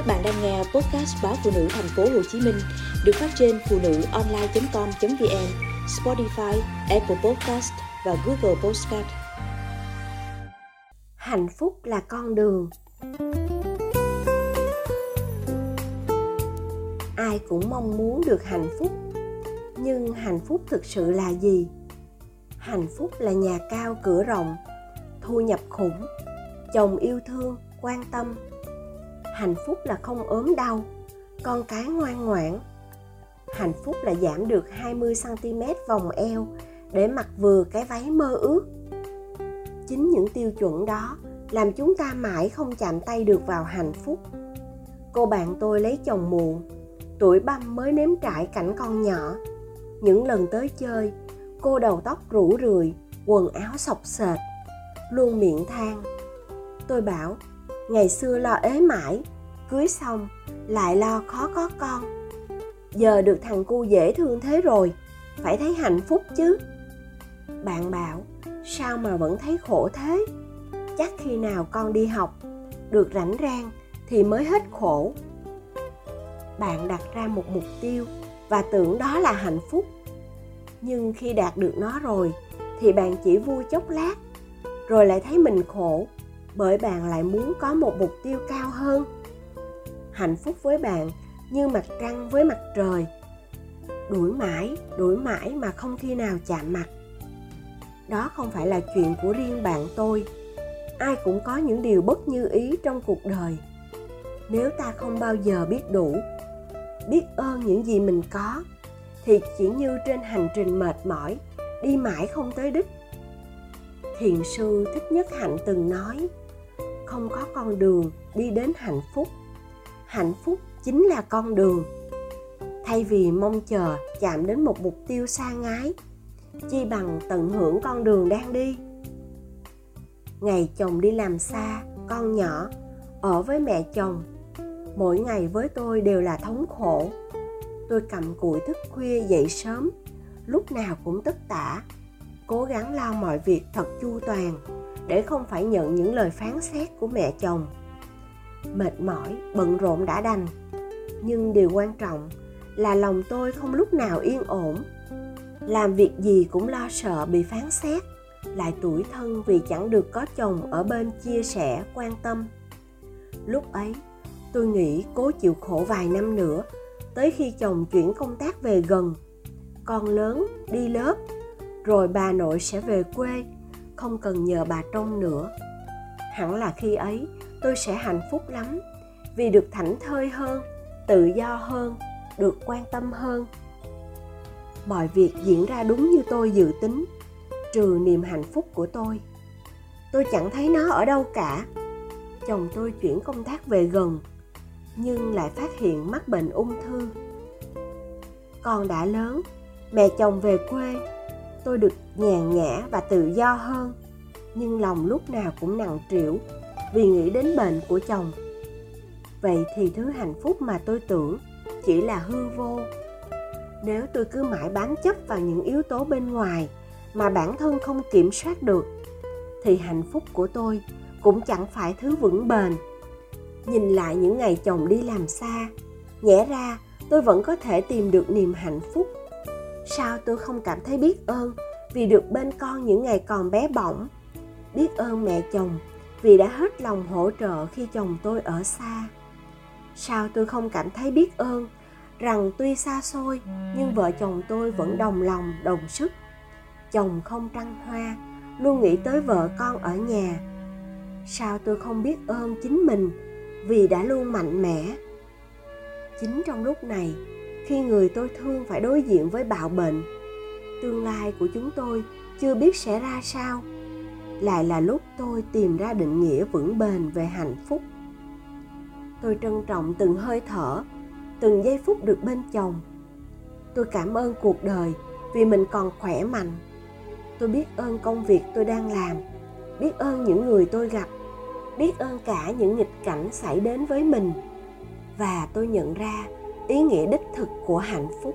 Các bạn đang nghe podcast báo phụ nữ thành phố Hồ Chí Minh được phát trên phụ nữ online.com.vn, Spotify, Apple Podcast và Google Podcast. Hạnh phúc là con đường. Ai cũng mong muốn được hạnh phúc, nhưng hạnh phúc thực sự là gì? Hạnh phúc là nhà cao cửa rộng, thu nhập khủng, chồng yêu thương, quan tâm, hạnh phúc là không ốm đau, con cái ngoan ngoãn. Hạnh phúc là giảm được 20 cm vòng eo để mặc vừa cái váy mơ ước. Chính những tiêu chuẩn đó làm chúng ta mãi không chạm tay được vào hạnh phúc. Cô bạn tôi lấy chồng muộn, tuổi băm mới nếm trải cảnh con nhỏ. Những lần tới chơi, cô đầu tóc rủ rượi, quần áo sọc sệt, luôn miệng than. Tôi bảo ngày xưa lo ế mãi, cưới xong lại lo khó có con. Giờ được thằng cu dễ thương thế rồi, phải thấy hạnh phúc chứ. Bạn bảo, sao mà vẫn thấy khổ thế? Chắc khi nào con đi học được rảnh rang thì mới hết khổ. Bạn đặt ra một mục tiêu và tưởng đó là hạnh phúc. Nhưng khi đạt được nó rồi thì bạn chỉ vui chốc lát, rồi lại thấy mình khổ bởi bạn lại muốn có một mục tiêu cao hơn. Hạnh phúc với bạn, như mặt trăng với mặt trời. Đuổi mãi đuổi mãi mà không khi nào chạm mặt. Đó không phải là chuyện của riêng bạn tôi. Ai cũng có những điều bất như ý trong cuộc đời. Nếu ta không bao giờ biết đủ, biết ơn những gì mình có, thì chỉ như trên hành trình mệt mỏi, đi mãi không tới đích. Thiền sư thích nhất hạnh từng nói không có con đường đi đến hạnh phúc. Hạnh phúc chính là con đường. Thay vì mong chờ chạm đến một mục tiêu xa ngái, chi bằng tận hưởng con đường đang đi. Ngày chồng đi làm xa, con nhỏ, ở với mẹ chồng, mỗi ngày với tôi đều là thống khổ. Tôi cầm cụi thức khuya dậy sớm, lúc nào cũng tất tả, cố gắng lo mọi việc thật chu toàn để không phải nhận những lời phán xét của mẹ chồng. Mệt mỏi, bận rộn đã đành. Nhưng điều quan trọng là lòng tôi không lúc nào yên ổn. Làm việc gì cũng lo sợ bị phán xét, lại tủi thân vì chẳng được có chồng ở bên chia sẻ, quan tâm. Lúc ấy, tôi nghĩ cố chịu khổ vài năm nữa, tới khi chồng chuyển công tác về gần. Con lớn, đi lớp, rồi bà nội sẽ về quê không cần nhờ bà trông nữa. Hẳn là khi ấy, tôi sẽ hạnh phúc lắm, vì được thảnh thơi hơn, tự do hơn, được quan tâm hơn. Mọi việc diễn ra đúng như tôi dự tính, trừ niềm hạnh phúc của tôi. Tôi chẳng thấy nó ở đâu cả. Chồng tôi chuyển công tác về gần, nhưng lại phát hiện mắc bệnh ung thư. Con đã lớn, mẹ chồng về quê tôi được nhàn nhã và tự do hơn. Nhưng lòng lúc nào cũng nặng trĩu vì nghĩ đến bệnh của chồng. Vậy thì thứ hạnh phúc mà tôi tưởng chỉ là hư vô. Nếu tôi cứ mãi bám chấp vào những yếu tố bên ngoài mà bản thân không kiểm soát được, thì hạnh phúc của tôi cũng chẳng phải thứ vững bền. Nhìn lại những ngày chồng đi làm xa, nhẽ ra tôi vẫn có thể tìm được niềm hạnh phúc sao tôi không cảm thấy biết ơn vì được bên con những ngày còn bé bỏng? Biết ơn mẹ chồng vì đã hết lòng hỗ trợ khi chồng tôi ở xa. Sao tôi không cảm thấy biết ơn rằng tuy xa xôi, nhưng vợ chồng tôi vẫn đồng lòng, đồng sức. Chồng không trăng hoa, luôn nghĩ tới vợ con ở nhà. Sao tôi không biết ơn chính mình vì đã luôn mạnh mẽ? Chính trong lúc này khi người tôi thương phải đối diện với bạo bệnh. Tương lai của chúng tôi chưa biết sẽ ra sao. Lại là lúc tôi tìm ra định nghĩa vững bền về hạnh phúc. Tôi trân trọng từng hơi thở, từng giây phút được bên chồng. Tôi cảm ơn cuộc đời vì mình còn khỏe mạnh. Tôi biết ơn công việc tôi đang làm, biết ơn những người tôi gặp, biết ơn cả những nghịch cảnh xảy đến với mình. Và tôi nhận ra ý nghĩa đích thực của hạnh phúc.